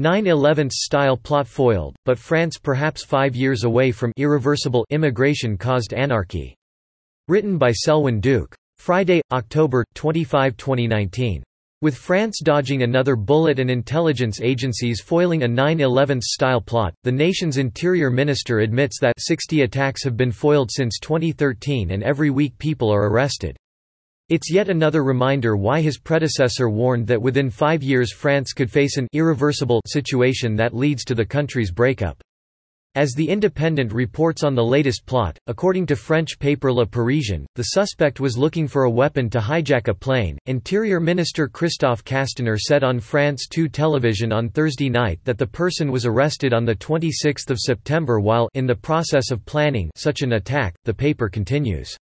9/11 style plot foiled, but France perhaps five years away from irreversible immigration caused anarchy. Written by Selwyn Duke. Friday, October, 25, 2019. With France dodging another bullet and intelligence agencies foiling a 9-11 style plot, the nation's interior minister admits that 60 attacks have been foiled since 2013 and every week people are arrested. It's yet another reminder why his predecessor warned that within five years France could face an irreversible situation that leads to the country's breakup. As The Independent reports on the latest plot, according to French paper Le Parisien, the suspect was looking for a weapon to hijack a plane. Interior Minister Christophe Castaner said on France 2 television on Thursday night that the person was arrested on 26 September while in the process of planning such an attack, the paper continues.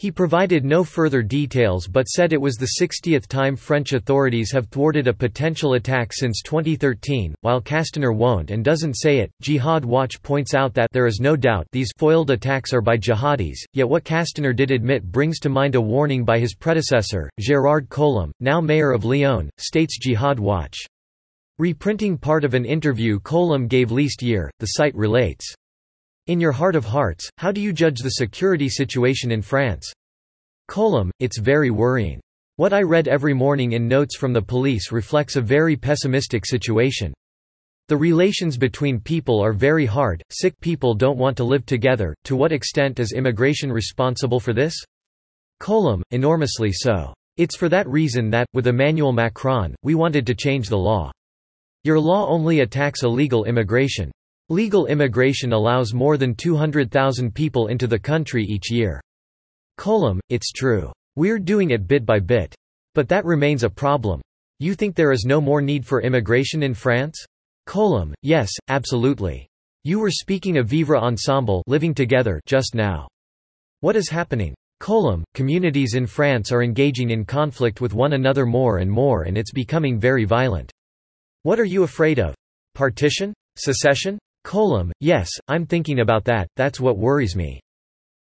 He provided no further details but said it was the 60th time French authorities have thwarted a potential attack since 2013, while Castaner won't and doesn't say it. Jihad Watch points out that there is no doubt these foiled attacks are by jihadis, yet what Castaner did admit brings to mind a warning by his predecessor, Gérard Collomb, now mayor of Lyon, states Jihad Watch. Reprinting part of an interview Collomb gave least year, the site relates. In your heart of hearts, how do you judge the security situation in France? Collomb, it's very worrying. What I read every morning in notes from the police reflects a very pessimistic situation. The relations between people are very hard, sick people don't want to live together, to what extent is immigration responsible for this? Collomb, enormously so. It's for that reason that, with Emmanuel Macron, we wanted to change the law. Your law only attacks illegal immigration. Legal immigration allows more than 200,000 people into the country each year. Collomb, it's true. We're doing it bit by bit. But that remains a problem. You think there is no more need for immigration in France? Collomb, yes, absolutely. You were speaking of vivre ensemble living together just now. What is happening? Collomb, communities in France are engaging in conflict with one another more and more and it's becoming very violent. What are you afraid of? Partition? Secession? Collomb, yes, I'm thinking about that, that's what worries me.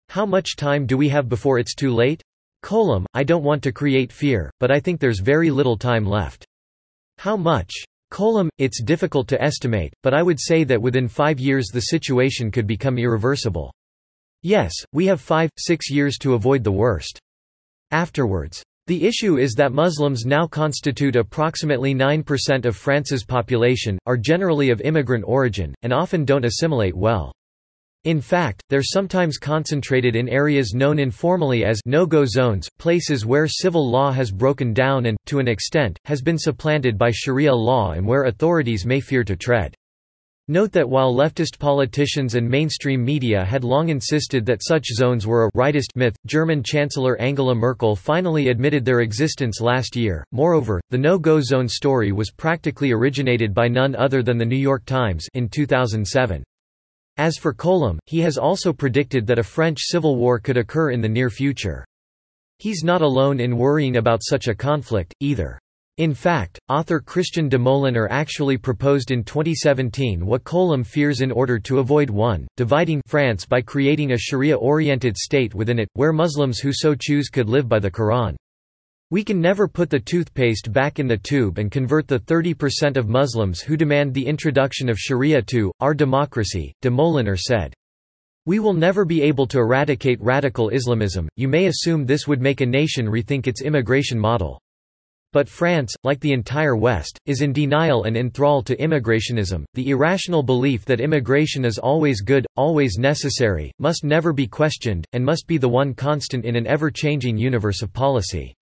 How much time do we have before it's too late? Collomb, I don't want to create fear, but I think there's very little time left. How much? Collomb, it's difficult to estimate, but I would say that within five years the situation could become irreversible. Yes, we have five, six years to avoid the worst. Afterwards. The issue is that Muslims now constitute approximately 9% of France's population, are generally of immigrant origin, and often don't assimilate well. In fact, they're sometimes concentrated in areas known informally as no-go zones, places where civil law has broken down and, to an extent, has been supplanted by sharia law and where authorities may fear to tread. Note that while leftist politicians and mainstream media had long insisted that such zones were a rightist myth, German Chancellor Angela Merkel finally admitted their existence last year. Moreover, the no-go zone story was practically originated by none other than the New York Times in 2007. As for Collomb, he has also predicted that a French civil war could occur in the near future. He's not alone in worrying about such a conflict, either. In fact, author Christian de Moliner actually proposed in 2017 what Collomb fears in order to avoid one, dividing France by creating a Sharia-oriented state within it, where Muslims who so choose could live by the Quran. We can never put the toothpaste back in the tube and convert the 30% of Muslims who demand the introduction of Sharia to, our democracy, de Moliner said. We will never be able to eradicate radical Islamism, you may assume this would make a nation rethink its immigration model. But France, like the entire West, is in denial and enthralled to immigrationism, the irrational belief that immigration is always good, always necessary, must never be questioned, and must be the one constant in an ever-changing universe of policy.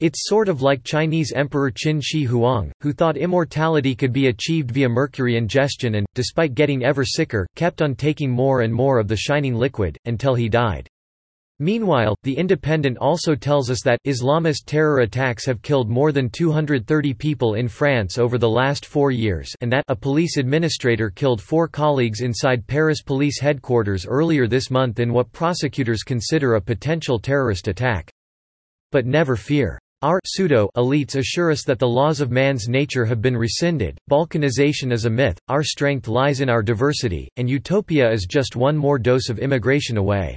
It's sort of like Chinese Emperor Qin Shi Huang, who thought immortality could be achieved via mercury ingestion and, despite getting ever sicker, kept on taking more and more of the shining liquid, until he died. Meanwhile, The Independent also tells us that Islamist terror attacks have killed more than 230 people in France over the last four years and that a police administrator killed four colleagues inside Paris police headquarters earlier this month in what prosecutors consider a potential terrorist attack. But never fear. Our pseudo-elites assure us that the laws of man's nature have been rescinded, Balkanization is a myth, our strength lies in our diversity, and utopia is just one more dose of immigration away.